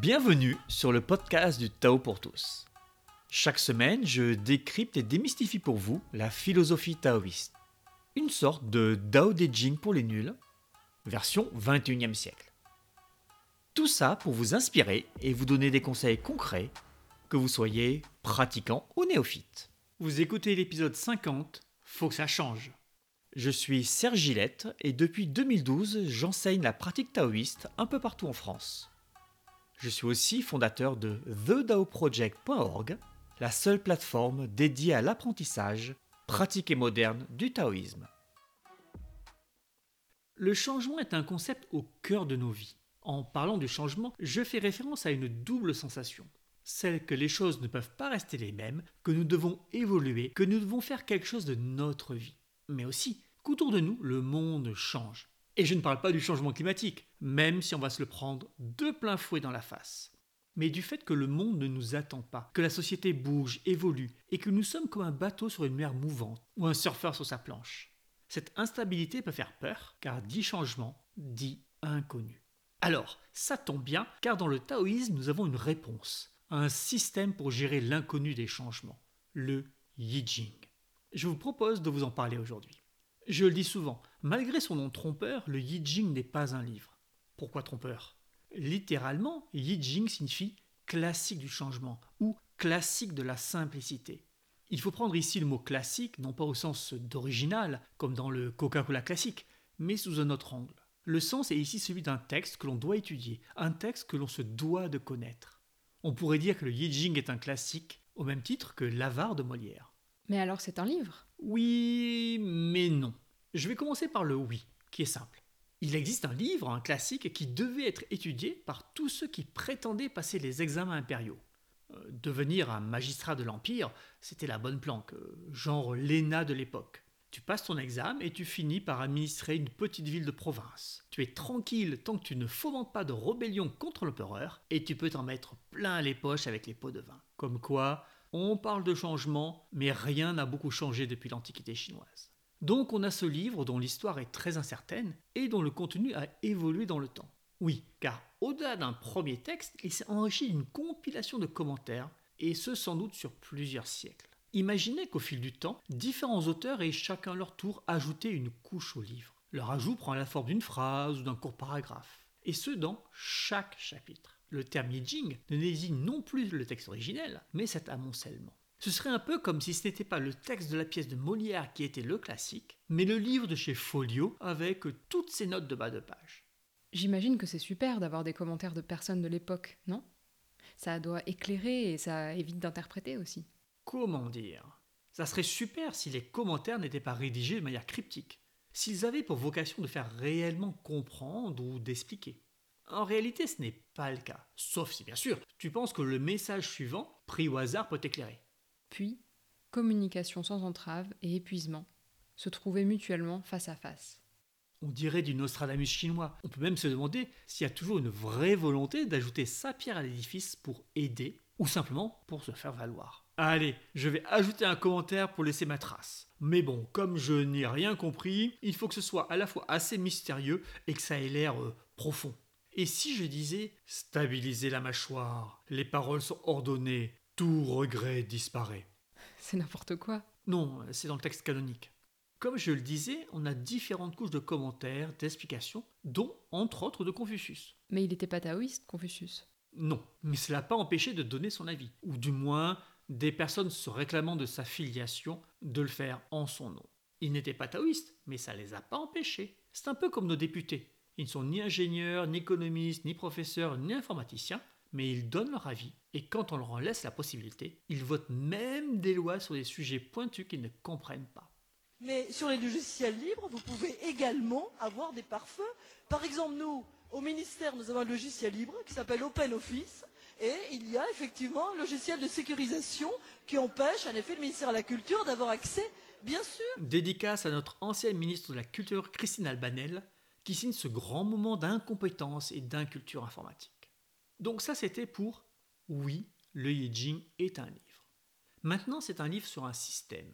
Bienvenue sur le podcast du Tao pour tous. Chaque semaine, je décrypte et démystifie pour vous la philosophie taoïste. Une sorte de Dao De Jing pour les nuls, version 21e siècle. Tout ça pour vous inspirer et vous donner des conseils concrets, que vous soyez pratiquant ou néophyte. Vous écoutez l'épisode 50, Faut que ça change. Je suis Serge Gillette et depuis 2012, j'enseigne la pratique taoïste un peu partout en France. Je suis aussi fondateur de TheDaoProject.org, la seule plateforme dédiée à l'apprentissage, pratique et moderne du taoïsme. Le changement est un concept au cœur de nos vies. En parlant du changement, je fais référence à une double sensation. Celle que les choses ne peuvent pas rester les mêmes, que nous devons évoluer, que nous devons faire quelque chose de notre vie. Mais aussi qu'autour de nous, le monde change. Et je ne parle pas du changement climatique, même si on va se le prendre de plein fouet dans la face. Mais du fait que le monde ne nous attend pas, que la société bouge, évolue, et que nous sommes comme un bateau sur une mer mouvante, ou un surfeur sur sa planche. Cette instabilité peut faire peur, car dit changement dit inconnu. Alors, ça tombe bien, car dans le taoïsme, nous avons une réponse, un système pour gérer l'inconnu des changements, le Yi Jing. Je vous propose de vous en parler aujourd'hui. Je le dis souvent, malgré son nom trompeur, le Yi Jing n'est pas un livre. Pourquoi trompeur? Littéralement, Yi Jing signifie classique du changement ou classique de la simplicité. Il faut prendre ici le mot classique, non pas au sens d'original, comme dans le Coca-Cola classique, mais sous un autre angle. Le sens est ici celui d'un texte que l'on doit étudier, un texte que l'on se doit de connaître. On pourrait dire que le Yi Jing est un classique, au même titre que l'Avare de Molière. Mais alors c'est un livre? Oui, mais non. Je vais commencer par le oui, qui est simple. Il existe un livre, un classique, qui devait être étudié par tous ceux qui prétendaient passer les examens impériaux. Euh, devenir un magistrat de l'Empire, c'était la bonne planque, euh, genre l'ENA de l'époque. Tu passes ton examen et tu finis par administrer une petite ville de province. Tu es tranquille tant que tu ne fomentes pas de rébellion contre l'empereur et tu peux t'en mettre plein les poches avec les pots de vin. Comme quoi, on parle de changement, mais rien n'a beaucoup changé depuis l'Antiquité chinoise. Donc on a ce livre dont l'histoire est très incertaine et dont le contenu a évolué dans le temps. Oui, car au-delà d'un premier texte, il s'est enrichi d'une compilation de commentaires, et ce sans doute sur plusieurs siècles. Imaginez qu'au fil du temps, différents auteurs aient chacun leur tour ajouté une couche au livre. Leur ajout prend la forme d'une phrase ou d'un court paragraphe, et ce dans chaque chapitre. Le terme Yijing ne désigne non plus le texte originel, mais cet amoncellement. Ce serait un peu comme si ce n'était pas le texte de la pièce de Molière qui était le classique, mais le livre de chez Folio avec toutes ses notes de bas de page. J'imagine que c'est super d'avoir des commentaires de personnes de l'époque, non? Ça doit éclairer et ça évite d'interpréter aussi. Comment dire? Ça serait super si les commentaires n'étaient pas rédigés de manière cryptique, s'ils avaient pour vocation de faire réellement comprendre ou d'expliquer. En réalité, ce n'est pas le cas. Sauf si, bien sûr, tu penses que le message suivant, pris au hasard, peut t'éclairer. Puis, communication sans entrave et épuisement, se trouver mutuellement face à face. On dirait du Nostradamus chinois. On peut même se demander s'il y a toujours une vraie volonté d'ajouter sa pierre à l'édifice pour aider ou simplement pour se faire valoir. Allez, je vais ajouter un commentaire pour laisser ma trace. Mais bon, comme je n'ai rien compris, il faut que ce soit à la fois assez mystérieux et que ça ait l'air euh, profond. Et si je disais stabiliser la mâchoire, les paroles sont ordonnées, tout regret disparaît. C'est n'importe quoi. Non, c'est dans le texte canonique. Comme je le disais, on a différentes couches de commentaires, d'explications, dont entre autres de Confucius. Mais il n'était pas taoïste, Confucius. Non, mais cela n'a pas empêché de donner son avis, ou du moins des personnes se réclamant de sa filiation de le faire en son nom. Il n'était pas taoïste, mais ça les a pas empêchés. C'est un peu comme nos députés. Ils ne sont ni ingénieurs, ni économistes, ni professeurs, ni informaticiens, mais ils donnent leur avis, et quand on leur en laisse la possibilité, ils votent même des lois sur des sujets pointus qu'ils ne comprennent pas. Mais sur les logiciels libres, vous pouvez également avoir des pare-feux. Par exemple, nous, au ministère, nous avons un logiciel libre qui s'appelle OpenOffice. Et il y a effectivement un logiciel de sécurisation qui empêche, en effet, le ministère de la Culture d'avoir accès, bien sûr. Dédicace à notre ancienne ministre de la Culture, Christine Albanel, qui signe ce grand moment d'incompétence et d'inculture informatique. Donc ça, c'était pour oui, le Yijing est un livre. Maintenant, c'est un livre sur un système.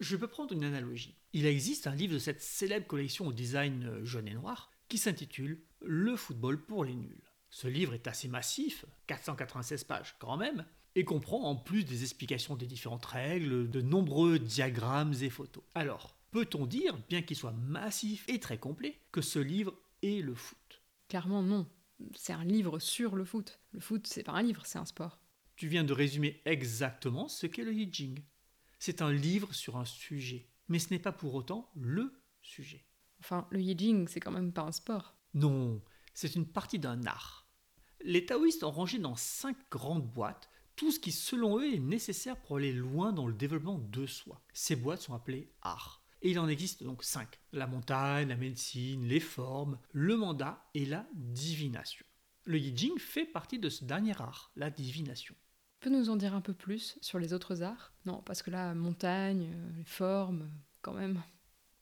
Je peux prendre une analogie. Il existe un livre de cette célèbre collection au design jaune et noir qui s'intitule Le football pour les nuls. Ce livre est assez massif, 496 pages quand même, et comprend en plus des explications des différentes règles, de nombreux diagrammes et photos. Alors, peut-on dire, bien qu'il soit massif et très complet, que ce livre est le foot? Clairement non. C'est un livre sur le foot. Le foot, c'est pas un livre, c'est un sport. Tu viens de résumer exactement ce qu'est le Yijing. C'est un livre sur un sujet, mais ce n'est pas pour autant le sujet. Enfin, le Yijing, c'est quand même pas un sport. Non, c'est une partie d'un art. Les taoïstes ont rangé dans cinq grandes boîtes tout ce qui, selon eux, est nécessaire pour aller loin dans le développement de soi. Ces boîtes sont appelées arts. Et il en existe donc cinq. La montagne, la médecine, les formes, le mandat et la divination. Le Yijing fait partie de ce dernier art, la divination. Peux nous en dire un peu plus sur les autres arts? Non, parce que là, montagne, euh, les formes, quand même.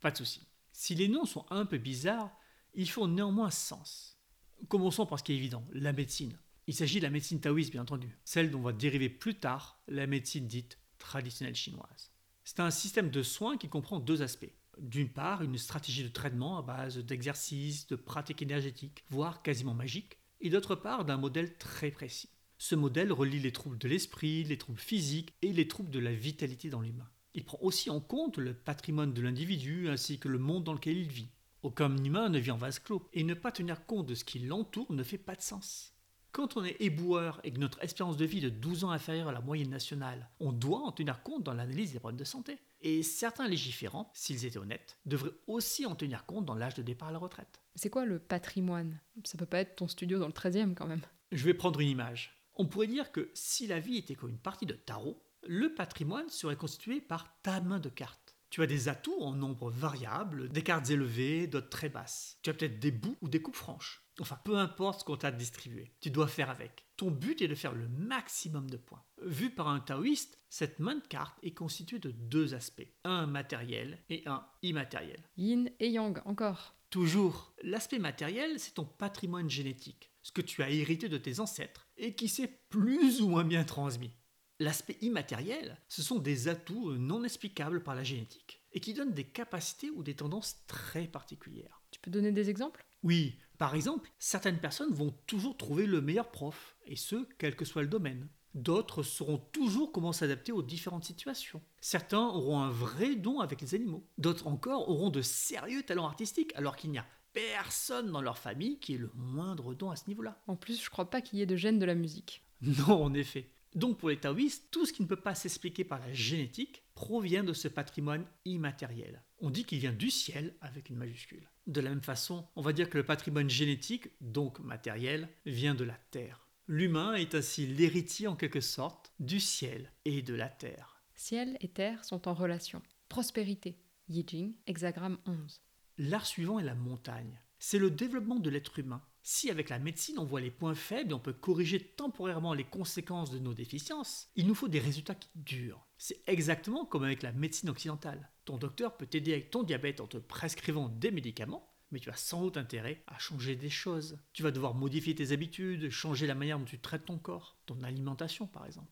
Pas de souci. Si les noms sont un peu bizarres, ils font néanmoins sens. Commençons par ce qui est évident, la médecine. Il s'agit de la médecine taoïste, bien entendu, celle dont va dériver plus tard la médecine dite traditionnelle chinoise. C'est un système de soins qui comprend deux aspects. D'une part, une stratégie de traitement à base d'exercices, de pratiques énergétiques, voire quasiment magiques, et d'autre part, d'un modèle très précis. Ce modèle relie les troubles de l'esprit, les troubles physiques et les troubles de la vitalité dans l'humain. Il prend aussi en compte le patrimoine de l'individu ainsi que le monde dans lequel il vit. Aucun humain ne vit en vase clos, et ne pas tenir compte de ce qui l'entoure ne fait pas de sens. Quand on est éboueur et que notre espérance de vie est de 12 ans inférieure à la moyenne nationale, on doit en tenir compte dans l'analyse des problèmes de santé. Et certains légiférants, s'ils étaient honnêtes, devraient aussi en tenir compte dans l'âge de départ à la retraite. C'est quoi le patrimoine? Ça peut pas être ton studio dans le 13e quand même. Je vais prendre une image. On pourrait dire que si la vie était comme une partie de tarot, le patrimoine serait constitué par ta main de cartes. Tu as des atouts en nombre variable, des cartes élevées, d'autres très basses. Tu as peut-être des bouts ou des coupes franches. Enfin, peu importe ce qu'on t'a distribué, tu dois faire avec. Ton but est de faire le maximum de points. Vu par un taoïste, cette main de cartes est constituée de deux aspects, un matériel et un immatériel. Yin et yang encore. Toujours, l'aspect matériel, c'est ton patrimoine génétique, ce que tu as hérité de tes ancêtres et qui s'est plus ou moins bien transmis. L'aspect immatériel, ce sont des atouts non explicables par la génétique et qui donnent des capacités ou des tendances très particulières. Tu peux donner des exemples? Oui, par exemple, certaines personnes vont toujours trouver le meilleur prof, et ce, quel que soit le domaine. D'autres sauront toujours comment s'adapter aux différentes situations. Certains auront un vrai don avec les animaux. D'autres encore auront de sérieux talents artistiques, alors qu'il n'y a personne dans leur famille qui ait le moindre don à ce niveau-là. En plus, je crois pas qu'il y ait de gènes de la musique. Non, en effet. Donc pour les taoïstes, tout ce qui ne peut pas s'expliquer par la génétique provient de ce patrimoine immatériel. On dit qu'il vient du ciel avec une majuscule. De la même façon, on va dire que le patrimoine génétique, donc matériel, vient de la terre. L'humain est ainsi l'héritier en quelque sorte du ciel et de la terre. Ciel et terre sont en relation. Prospérité. Yijing, hexagramme 11. L'art suivant est la montagne. C'est le développement de l'être humain. Si avec la médecine on voit les points faibles et on peut corriger temporairement les conséquences de nos déficiences, il nous faut des résultats qui durent. C'est exactement comme avec la médecine occidentale. Ton docteur peut t'aider avec ton diabète en te prescrivant des médicaments, mais tu as sans doute intérêt à changer des choses. Tu vas devoir modifier tes habitudes, changer la manière dont tu traites ton corps, ton alimentation par exemple.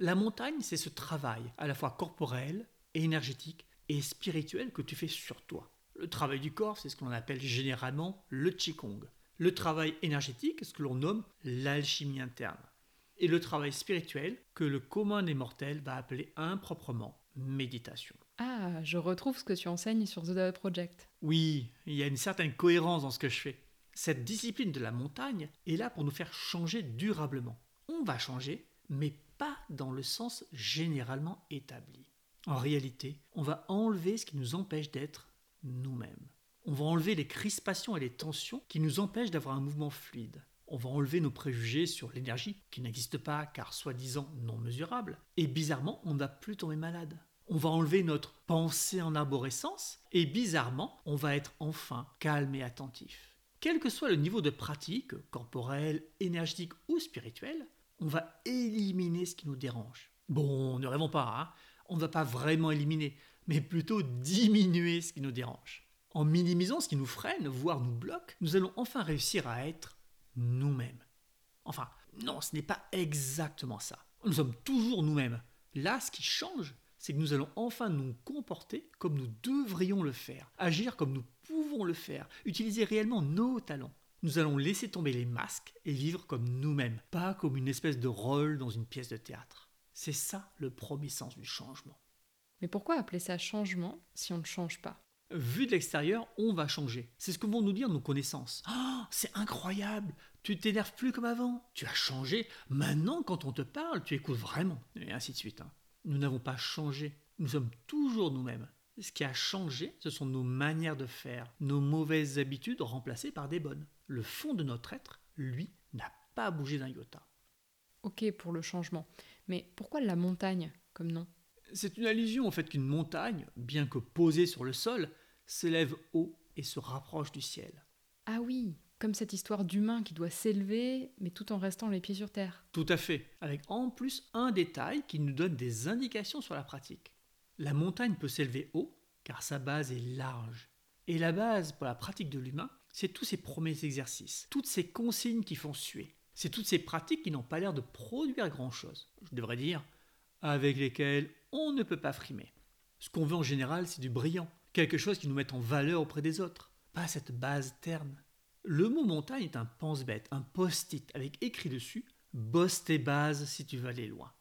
La montagne, c'est ce travail, à la fois corporel, énergétique et spirituel que tu fais sur toi. Le travail du corps, c'est ce qu'on appelle généralement le Qigong. Le travail énergétique, ce que l'on nomme l'alchimie interne. Et le travail spirituel, que le commun des mortels va appeler improprement méditation. Ah, je retrouve ce que tu enseignes sur The Dao Project. Oui, il y a une certaine cohérence dans ce que je fais. Cette discipline de la montagne est là pour nous faire changer durablement. On va changer, mais pas dans le sens généralement établi. En réalité, on va enlever ce qui nous empêche d'être nous-mêmes. On va enlever les crispations et les tensions qui nous empêchent d'avoir un mouvement fluide. On va enlever nos préjugés sur l'énergie, qui n'existe pas car soi-disant non mesurable. Et bizarrement, on ne va plus tomber malade. On va enlever notre pensée en arborescence et bizarrement, on va être enfin calme et attentif. Quel que soit le niveau de pratique, corporel, énergétique ou spirituel, on va éliminer ce qui nous dérange. Bon, ne rêvons pas, hein on ne va pas vraiment éliminer, mais plutôt diminuer ce qui nous dérange. En minimisant ce qui nous freine, voire nous bloque, nous allons enfin réussir à être nous-mêmes. Enfin, non, ce n'est pas exactement ça. Nous sommes toujours nous-mêmes. Là, ce qui change, c'est que nous allons enfin nous comporter comme nous devrions le faire, agir comme nous pouvons le faire, utiliser réellement nos talents. Nous allons laisser tomber les masques et vivre comme nous-mêmes, pas comme une espèce de rôle dans une pièce de théâtre. C'est ça le premier sens du changement. Mais pourquoi appeler ça changement si on ne change pas? Vu de l'extérieur, on va changer. C'est ce que vont nous dire nos connaissances. Oh, c'est incroyable Tu t'énerves plus comme avant Tu as changé Maintenant, quand on te parle, tu écoutes vraiment. Et ainsi de suite. hein. Nous n'avons pas changé. Nous sommes toujours nous-mêmes. Ce qui a changé, ce sont nos manières de faire, nos mauvaises habitudes remplacées par des bonnes. Le fond de notre être, lui, n'a pas bougé d'un iota. Ok pour le changement. Mais pourquoi la montagne comme nom? C'est une allusion au fait qu'une montagne, bien que posée sur le sol, s'élève haut et se rapproche du ciel. Ah oui, comme cette histoire d'humain qui doit s'élever, mais tout en restant les pieds sur terre. Tout à fait, avec en plus un détail qui nous donne des indications sur la pratique. La montagne peut s'élever haut car sa base est large. Et la base pour la pratique de l'humain, c'est tous ces premiers exercices, toutes ces consignes qui font suer. C'est toutes ces pratiques qui n'ont pas l'air de produire grand-chose. Je devrais dire, avec lesquelles on ne peut pas frimer. Ce qu'on veut en général, c'est du brillant, quelque chose qui nous mette en valeur auprès des autres, pas cette base terne. Le mot montagne est un pense-bête, un post-it avec écrit dessus Bosse tes bases si tu veux aller loin.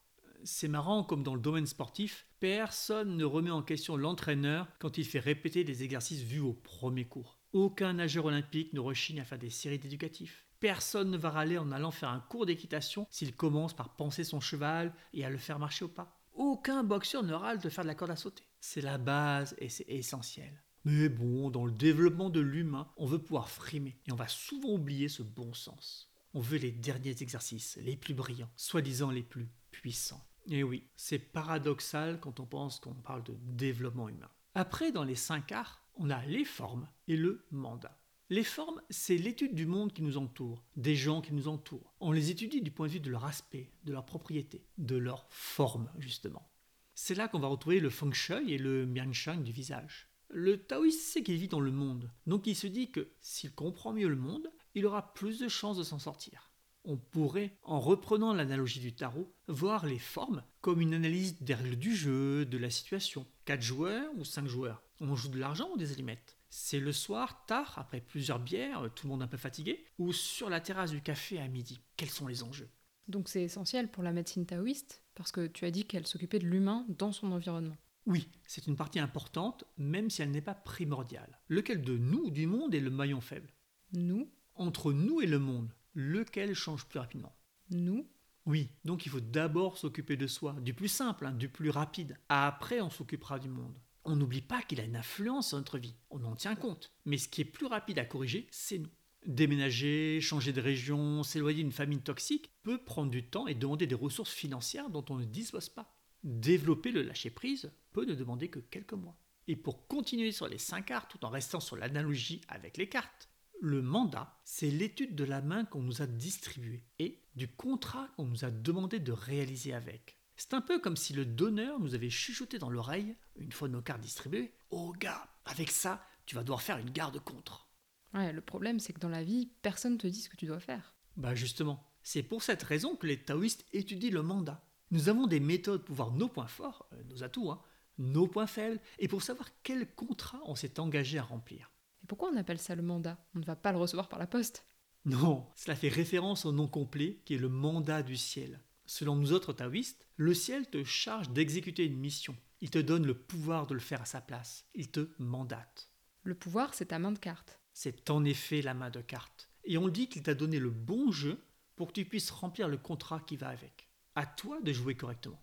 C'est marrant comme dans le domaine sportif, personne ne remet en question l'entraîneur quand il fait répéter des exercices vus au premier cours. Aucun nageur olympique ne rechigne à faire des séries d'éducatifs. Personne ne va râler en allant faire un cours d'équitation s'il commence par penser son cheval et à le faire marcher au pas. Aucun boxeur ne râle de faire de la corde à sauter. C'est la base et c'est essentiel. Mais bon, dans le développement de l'humain, on veut pouvoir frimer et on va souvent oublier ce bon sens. On veut les derniers exercices, les plus brillants, soi-disant les plus puissants. Et oui, c'est paradoxal quand on pense qu'on parle de développement humain. Après, dans les cinq arts, on a les formes et le mandat. Les formes, c'est l'étude du monde qui nous entoure, des gens qui nous entourent. On les étudie du point de vue de leur aspect, de leur propriété, de leur forme, justement. C'est là qu'on va retrouver le feng shui et le mianshang du visage. Le taoïste sait qu'il vit dans le monde, donc il se dit que s'il comprend mieux le monde, il aura plus de chances de s'en sortir. On pourrait, en reprenant l'analogie du tarot, voir les formes comme une analyse des règles du jeu, de la situation. 4 joueurs ou 5 joueurs On joue de l'argent ou des allumettes C'est le soir, tard, après plusieurs bières, tout le monde un peu fatigué, ou sur la terrasse du café à midi Quels sont les enjeux? Donc c'est essentiel pour la médecine taoïste, parce que tu as dit qu'elle s'occupait de l'humain dans son environnement. Oui, c'est une partie importante, même si elle n'est pas primordiale. Lequel de nous, du monde, est le maillon faible? Nous, Entre nous et le monde, lequel change plus rapidement? Nous, Oui, donc il faut d'abord s'occuper de soi, du plus simple, hein, du plus rapide. Après, on s'occupera du monde. On n'oublie pas qu'il a une influence sur notre vie, on en tient compte. Mais ce qui est plus rapide à corriger, c'est nous. Déménager, changer de région, s'éloigner d'une famille toxique peut prendre du temps et demander des ressources financières dont on ne dispose pas. Développer le lâcher-prise peut ne demander que quelques mois. Et pour continuer sur les cinq cartes tout en restant sur l'analogie avec les cartes, le mandat, c'est l'étude de la main qu'on nous a distribuée et du contrat qu'on nous a demandé de réaliser avec. C'est un peu comme si le donneur nous avait chuchoté dans l'oreille, une fois nos cartes distribuées, Oh gars, avec ça, tu vas devoir faire une garde contre. ouais, le problème c'est que dans la vie, personne te dit ce que tu dois faire. Bah justement, c'est pour cette raison que les taoïstes étudient le mandat. Nous avons des méthodes pour voir nos points forts, euh, nos atouts, hein, nos points faibles, et pour savoir quel contrat on s'est engagé à remplir. Et pourquoi on appelle ça le mandat? On ne va pas le recevoir par la poste. Non, cela fait référence au nom complet qui est le mandat du ciel. Selon nous autres taoïstes, le ciel te charge d'exécuter une mission. Il te donne le pouvoir de le faire à sa place. Il te mandate. Le pouvoir, c'est ta main de carte. C'est en effet la main de carte. Et on dit qu'il t'a donné le bon jeu pour que tu puisses remplir le contrat qui va avec. À toi de jouer correctement.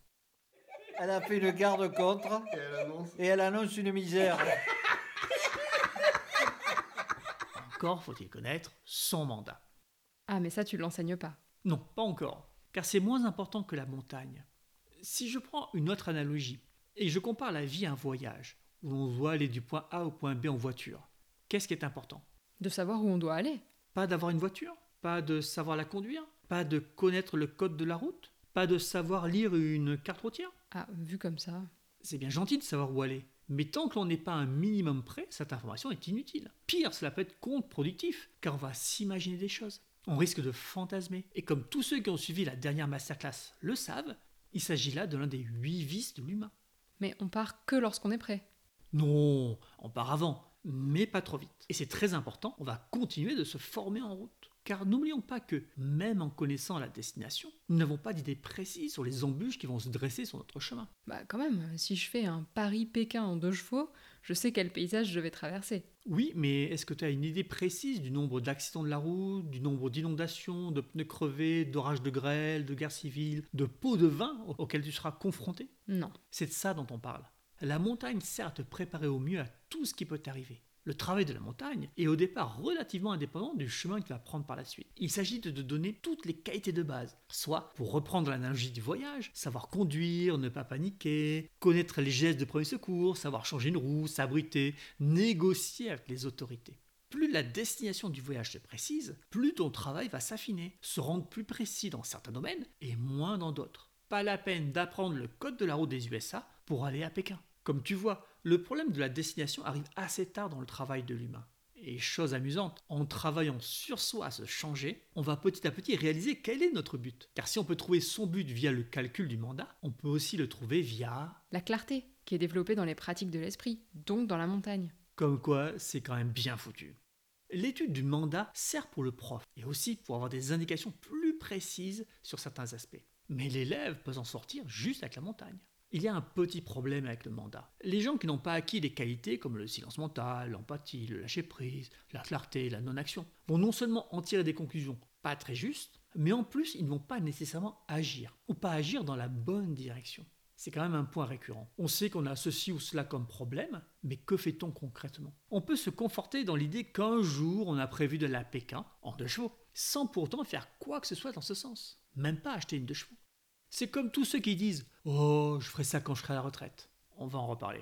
Elle a fait une garde contre Et elle annonce. et elle annonce une misère. Encore faut-il connaître son mandat. Ah, mais ça, tu l'enseignes pas. Non, pas encore, car c'est moins important que la montagne. Si je prends une autre analogie et je compare la vie à un voyage, où l'on doit aller du point A au point B en voiture, qu'est-ce qui est important? De savoir où on doit aller. Pas d'avoir une voiture? Pas de savoir la conduire? Pas de connaître le code de la route? Pas de savoir lire une carte routière Ah, vu comme ça. C'est bien gentil de savoir où aller, mais tant que l'on n'est pas un minimum près, cette information est inutile. Pire, cela peut être contre-productif, car on va s'imaginer des choses. On risque de fantasmer. Et comme tous ceux qui ont suivi la dernière masterclass le savent, il s'agit là de l'un des huit vices de l'humain. Mais on part que lorsqu'on est prêt. Non, en part avant. mais pas trop vite. Et c'est très important, on va continuer de se former en route. Car n'oublions pas que, même en connaissant la destination, nous n'avons pas d'idée précise sur les embûches qui vont se dresser sur notre chemin. Bah quand même, si je fais un Paris-Pékin en deux chevaux, je sais quel paysage je vais traverser. Oui, mais est-ce que tu as une idée précise du nombre d'accidents de la route, du nombre d'inondations, de pneus crevés, d'orages de grêle, de guerre civile, de pots de vin auxquels tu seras confronté? Non. C'est de ça dont on parle. La montagne sert à te préparer au mieux à tout ce qui peut t'arriver. Le travail de la montagne est au départ relativement indépendant du chemin que tu vas prendre par la suite. Il s'agit de donner toutes les qualités de base, soit, pour reprendre l'analogie du voyage, savoir conduire, ne pas paniquer, connaître les gestes de premier secours, savoir changer une roue, s'abriter, négocier avec les autorités. Plus la destination du voyage se précise, plus ton travail va s'affiner, se rendre plus précis dans certains domaines et moins dans d'autres. Pas la peine d'apprendre le code de la route des USA pour aller à Pékin. Comme tu vois, le problème de la destination arrive assez tard dans le travail de l'humain. Et chose amusante, en travaillant sur soi à se changer, on va petit à petit réaliser quel est notre but. Car si on peut trouver son but via le calcul du mandat, on peut aussi le trouver via... La clarté, qui est développée dans les pratiques de l'esprit, donc dans la montagne. Comme quoi, c'est quand même bien foutu. L'étude du mandat sert pour le prof et aussi pour avoir des indications plus précises sur certains aspects. Mais l'élève peut en sortir juste avec la montagne. Il y a un petit problème avec le mandat. Les gens qui n'ont pas acquis des qualités comme le silence mental, l'empathie, le lâcher-prise, la clarté, la non-action, vont non seulement en tirer des conclusions pas très justes, mais en plus ils ne vont pas nécessairement agir, ou pas agir dans la bonne direction. C'est quand même un point récurrent. On sait qu'on a ceci ou cela comme problème, mais que fait-on concrètement? On peut se conforter dans l'idée qu'un jour on a prévu de la Pékin en deux chevaux, sans pourtant faire quoi que ce soit dans ce sens. Même pas acheter une deux chevaux. C'est comme tous ceux qui disent Oh, je ferai ça quand je serai à la retraite. On va en reparler.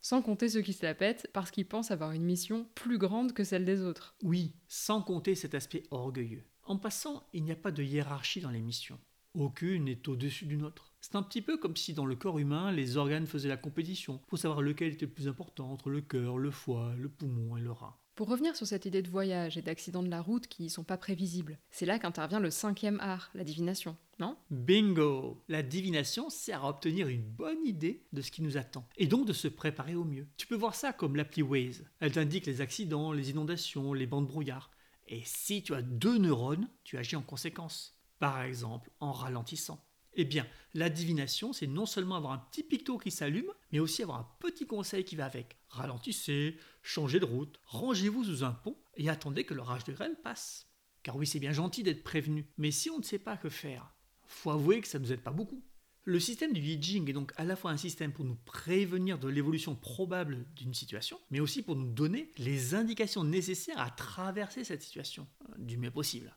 Sans compter ceux qui se la pètent parce qu'ils pensent avoir une mission plus grande que celle des autres. Oui, sans compter cet aspect orgueilleux. En passant, il n'y a pas de hiérarchie dans les missions. Aucune n'est au-dessus d'une autre. C'est un petit peu comme si dans le corps humain, les organes faisaient la compétition pour savoir lequel était le plus important entre le cœur, le foie, le poumon et le rein. Pour revenir sur cette idée de voyage et d'accidents de la route qui ne sont pas prévisibles, c'est là qu'intervient le cinquième art, la divination, non? Bingo La divination sert à obtenir une bonne idée de ce qui nous attend, et donc de se préparer au mieux. Tu peux voir ça comme l'appli Waze. Elle t'indique les accidents, les inondations, les bancs de brouillard. Et si tu as deux neurones, tu agis en conséquence. Par exemple, en ralentissant. Eh bien, la divination, c'est non seulement avoir un petit picto qui s'allume, mais aussi avoir un petit conseil qui va avec. Ralentissez, changez de route, rangez-vous sous un pont et attendez que l'orage de grêle passe. Car oui, c'est bien gentil d'être prévenu, mais si on ne sait pas que faire, faut avouer que ça ne nous aide pas beaucoup. Le système du Yijing est donc à la fois un système pour nous prévenir de l'évolution probable d'une situation, mais aussi pour nous donner les indications nécessaires à traverser cette situation euh, du mieux possible.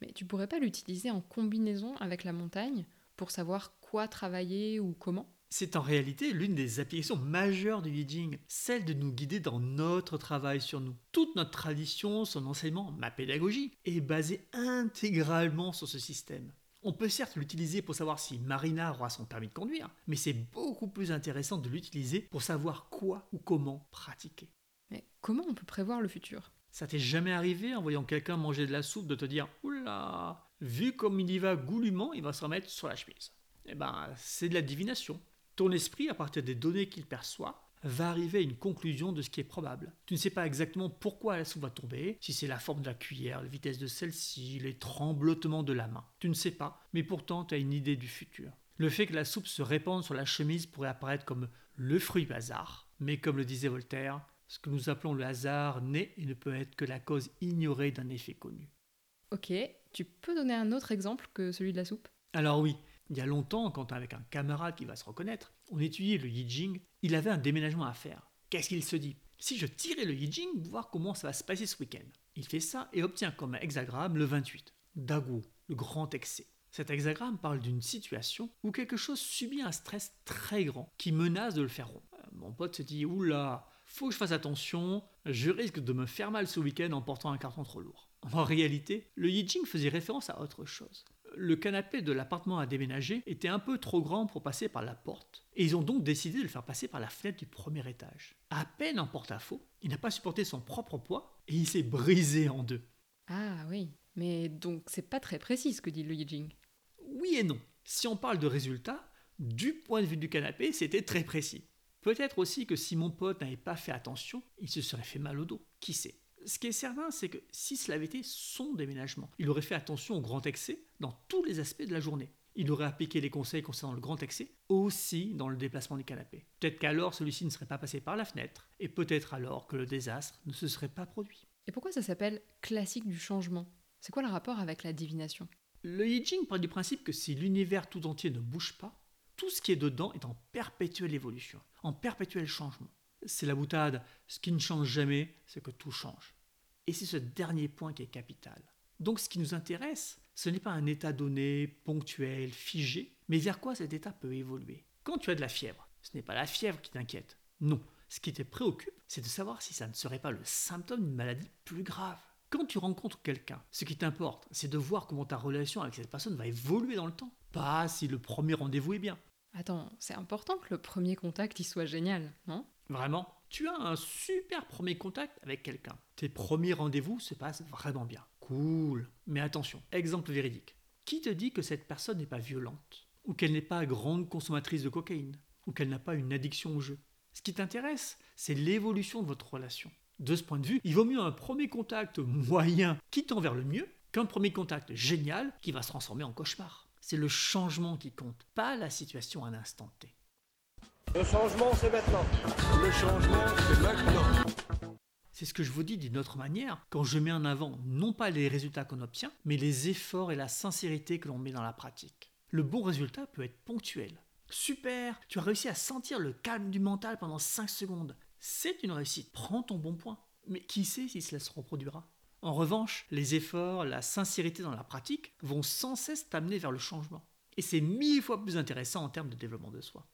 Mais tu pourrais pas l'utiliser en combinaison avec la montagne pour savoir quoi travailler ou comment C'est en réalité l'une des applications majeures du Yijing, celle de nous guider dans notre travail sur nous. Toute notre tradition, son enseignement, ma pédagogie, est basée intégralement sur ce système. On peut certes l'utiliser pour savoir si Marina aura son permis de conduire, mais c'est beaucoup plus intéressant de l'utiliser pour savoir quoi ou comment pratiquer. Mais comment on peut prévoir le futur? Ça t'est jamais arrivé en voyant quelqu'un manger de la soupe de te dire Oula, vu comme il y va goulûment, il va se remettre sur la chemise. Eh ben, c'est de la divination. Ton esprit, à partir des données qu'il perçoit, va arriver à une conclusion de ce qui est probable. Tu ne sais pas exactement pourquoi la soupe va tomber, si c'est la forme de la cuillère, la vitesse de celle-ci, les tremblotements de la main. Tu ne sais pas, mais pourtant tu as une idée du futur. Le fait que la soupe se répande sur la chemise pourrait apparaître comme le fruit du hasard. Mais comme le disait Voltaire, ce que nous appelons le hasard n'est et ne peut être que la cause ignorée d'un effet connu. Ok, tu peux donner un autre exemple que celui de la soupe? Alors oui, il y a longtemps, quand avec un camarade qui va se reconnaître, on étudiait le Yijing, il avait un déménagement à faire. Qu'est-ce qu'il se dit? Si je tirais le Yijing, voir comment ça va se passer ce week-end. Il fait ça et obtient comme hexagramme le 28. Daguo, le grand excès. Cet hexagramme parle d'une situation où quelque chose subit un stress très grand qui menace de le faire rompre. Euh, Mon pote se dit Oula, faut que je fasse attention, je risque de me faire mal ce week-end en portant un carton trop lourd. En réalité, le Yijing faisait référence à autre chose. Le canapé de l'appartement à déménager était un peu trop grand pour passer par la porte, et ils ont donc décidé de le faire passer par la fenêtre du premier étage. À peine en porte-à-faux, il n'a pas supporté son propre poids et il s'est brisé en deux. Ah oui, mais donc c'est pas très précis ce que dit le Yijing. Oui et non. Si on parle de résultats, du point de vue du canapé, c'était très précis. Peut-être aussi que si mon pote n'avait pas fait attention, il se serait fait mal au dos. Qui sait Ce qui est certain, c'est que si cela avait été son déménagement, il aurait fait attention au grand excès dans tous les aspects de la journée. Il aurait appliqué les conseils concernant le grand excès aussi dans le déplacement du canapé. Peut-être qu'alors celui-ci ne serait pas passé par la fenêtre, et peut-être alors que le désastre ne se serait pas produit. Et pourquoi ça s'appelle classique du changement? C'est quoi le rapport avec la divination? Le I Ching part du principe que si l'univers tout entier ne bouge pas, tout ce qui est dedans est en perpétuelle évolution, en perpétuel changement. C'est la boutade, ce qui ne change jamais, c'est que tout change. Et c'est ce dernier point qui est capital. Donc ce qui nous intéresse, ce n'est pas un état donné, ponctuel, figé, mais vers quoi cet état peut évoluer. Quand tu as de la fièvre, ce n'est pas la fièvre qui t'inquiète. Non, ce qui te préoccupe, c'est de savoir si ça ne serait pas le symptôme d'une maladie plus grave. Quand tu rencontres quelqu'un, ce qui t'importe, c'est de voir comment ta relation avec cette personne va évoluer dans le temps. Pas si le premier rendez-vous est bien. Attends, c'est important que le premier contact y soit génial, non? Vraiment, tu as un super premier contact avec quelqu'un. Tes premiers rendez-vous se passent vraiment bien. Cool. Mais attention, exemple véridique. Qui te dit que cette personne n'est pas violente Ou qu'elle n'est pas grande consommatrice de cocaïne Ou qu'elle n'a pas une addiction au jeu? Ce qui t'intéresse, c'est l'évolution de votre relation. De ce point de vue, il vaut mieux un premier contact moyen qui tend vers le mieux qu'un premier contact génial qui va se transformer en cauchemar. C'est le changement qui compte, pas la situation à l'instant T. Le changement, c'est maintenant. Le changement, c'est maintenant. C'est ce que je vous dis d'une autre manière quand je mets en avant non pas les résultats qu'on obtient, mais les efforts et la sincérité que l'on met dans la pratique. Le bon résultat peut être ponctuel. Super, tu as réussi à sentir le calme du mental pendant 5 secondes. C'est une réussite, prends ton bon point. Mais qui sait si cela se reproduira? En revanche, les efforts, la sincérité dans la pratique vont sans cesse t'amener vers le changement. Et c'est mille fois plus intéressant en termes de développement de soi.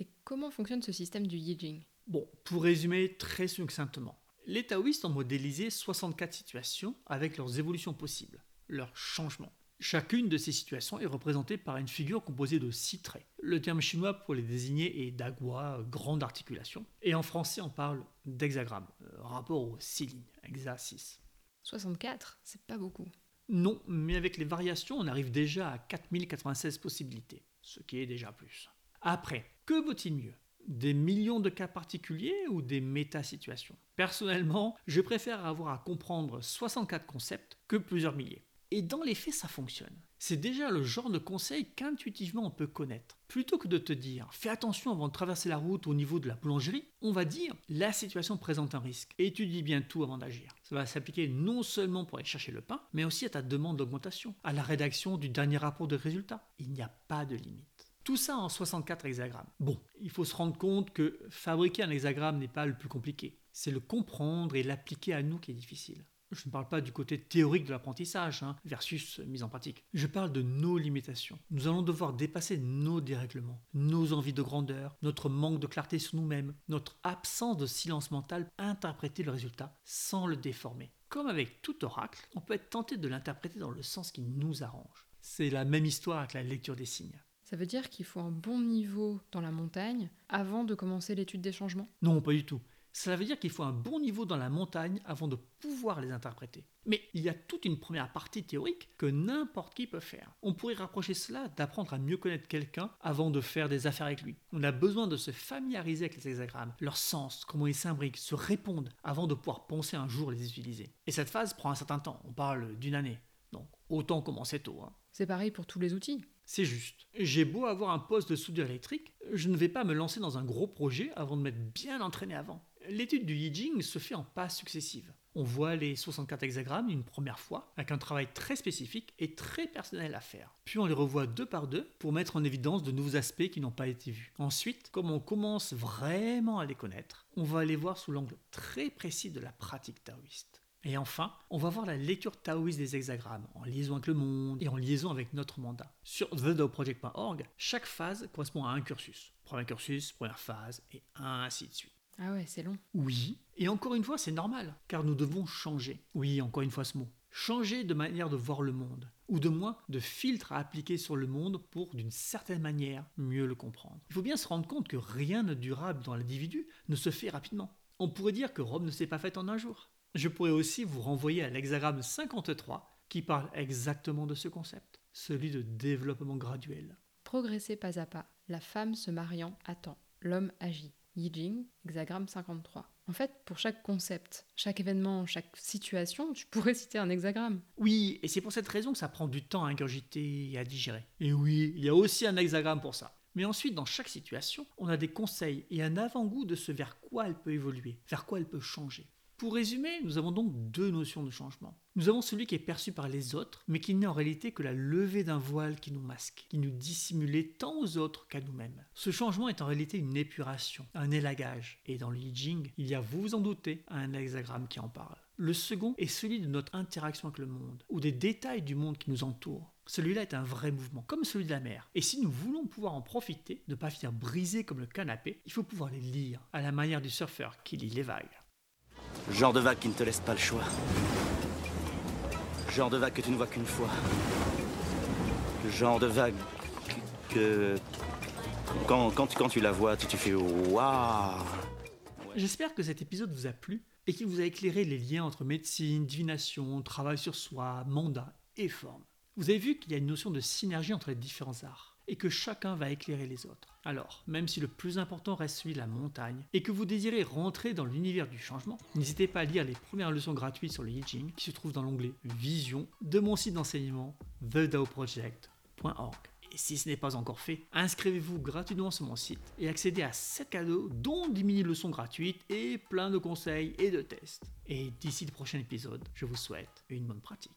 Et comment fonctionne ce système du Yijing? Bon, pour résumer très succinctement, les taoïstes ont modélisé 64 situations avec leurs évolutions possibles, leurs changements. Chacune de ces situations est représentée par une figure composée de six traits. Le terme chinois pour les désigner est dagua, grande articulation, et en français on parle d'hexagramme, euh, rapport aux six lignes, hexa 6. 64, c'est pas beaucoup. Non, mais avec les variations, on arrive déjà à 4096 possibilités, ce qui est déjà plus. Après, que vaut-il mieux? Des millions de cas particuliers ou des méta-situations? Personnellement, je préfère avoir à comprendre 64 concepts que plusieurs milliers. Et dans les faits, ça fonctionne. C'est déjà le genre de conseil qu'intuitivement on peut connaître. Plutôt que de te dire fais attention avant de traverser la route au niveau de la boulangerie, on va dire la situation présente un risque. Étudie bien tout avant d'agir. Ça va s'appliquer non seulement pour aller chercher le pain, mais aussi à ta demande d'augmentation, à la rédaction du dernier rapport de résultats. Il n'y a pas de limite. Tout ça en 64 hexagrammes. Bon, il faut se rendre compte que fabriquer un hexagramme n'est pas le plus compliqué. C'est le comprendre et l'appliquer à nous qui est difficile. Je ne parle pas du côté théorique de l'apprentissage hein, versus mise en pratique. Je parle de nos limitations. Nous allons devoir dépasser nos dérèglements, nos envies de grandeur, notre manque de clarté sur nous-mêmes, notre absence de silence mental, interpréter le résultat sans le déformer. Comme avec tout oracle, on peut être tenté de l'interpréter dans le sens qui nous arrange. C'est la même histoire avec la lecture des signes. Ça veut dire qu'il faut un bon niveau dans la montagne avant de commencer l'étude des changements? Non, pas du tout. Cela veut dire qu'il faut un bon niveau dans la montagne avant de pouvoir les interpréter. Mais il y a toute une première partie théorique que n'importe qui peut faire. On pourrait rapprocher cela d'apprendre à mieux connaître quelqu'un avant de faire des affaires avec lui. On a besoin de se familiariser avec les hexagrammes, leur sens, comment ils s'imbriquent, se répondent avant de pouvoir penser un jour les utiliser. Et cette phase prend un certain temps, on parle d'une année. Donc autant commencer tôt. Hein. C'est pareil pour tous les outils. C'est juste. J'ai beau avoir un poste de soudure électrique, je ne vais pas me lancer dans un gros projet avant de m'être bien entraîné avant. L'étude du Yijing se fait en pas successives. On voit les 64 hexagrammes une première fois, avec un travail très spécifique et très personnel à faire. Puis on les revoit deux par deux pour mettre en évidence de nouveaux aspects qui n'ont pas été vus. Ensuite, comme on commence vraiment à les connaître, on va les voir sous l'angle très précis de la pratique taoïste. Et enfin, on va voir la lecture taoïste des hexagrammes, en liaison avec le monde et en liaison avec notre mandat. Sur thedaoproject.org, chaque phase correspond à un cursus. Premier cursus, première phase, et ainsi de suite. Ah ouais, c'est long. Oui, et encore une fois, c'est normal, car nous devons changer. Oui, encore une fois ce mot. Changer de manière de voir le monde, ou de moins de filtre à appliquer sur le monde pour, d'une certaine manière, mieux le comprendre. Il faut bien se rendre compte que rien de durable dans l'individu ne se fait rapidement. On pourrait dire que Rome ne s'est pas faite en un jour. Je pourrais aussi vous renvoyer à l'hexagramme 53 qui parle exactement de ce concept, celui de développement graduel. Progresser pas à pas, la femme se mariant attend, l'homme agit. Yi Jing, hexagramme 53. En fait, pour chaque concept, chaque événement, chaque situation, tu pourrais citer un hexagramme. Oui, et c'est pour cette raison que ça prend du temps à ingurgiter et à digérer. Et oui, il y a aussi un hexagramme pour ça. Mais ensuite, dans chaque situation, on a des conseils et un avant-goût de ce vers quoi elle peut évoluer, vers quoi elle peut changer. Pour résumer, nous avons donc deux notions de changement. Nous avons celui qui est perçu par les autres, mais qui n'est en réalité que la levée d'un voile qui nous masque, qui nous dissimulait tant aux autres qu'à nous-mêmes. Ce changement est en réalité une épuration, un élagage, et dans le Jing, il y a, vous vous en doutez, un hexagramme qui en parle. Le second est celui de notre interaction avec le monde, ou des détails du monde qui nous entoure. Celui-là est un vrai mouvement, comme celui de la mer. Et si nous voulons pouvoir en profiter, ne pas finir brisé comme le canapé, il faut pouvoir les lire, à la manière du surfeur qui lit les vagues. Genre de vague qui ne te laisse pas le choix. Genre de vague que tu ne vois qu'une fois. Genre de vague que... Quand, tu la vois, tu, tu fais waouh J'espère que cet épisode vous a plu et qu'il vous a éclairé les liens entre médecine, divination, travail sur soi, mandat et forme. Vous avez vu qu'il y a une notion de synergie entre les différents arts et que chacun va éclairer les autres. Alors, même si le plus important reste celui de la montagne et que vous désirez rentrer dans l'univers du changement, n'hésitez pas à lire les premières leçons gratuites sur le Yi Jing qui se trouvent dans l'onglet Vision de mon site d'enseignement thedaoproject.org. Et si ce n'est pas encore fait, inscrivez-vous gratuitement sur mon site et accédez à 7 cadeaux, dont 10 mini-leçons gratuites et plein de conseils et de tests. Et d'ici le prochain épisode, je vous souhaite une bonne pratique.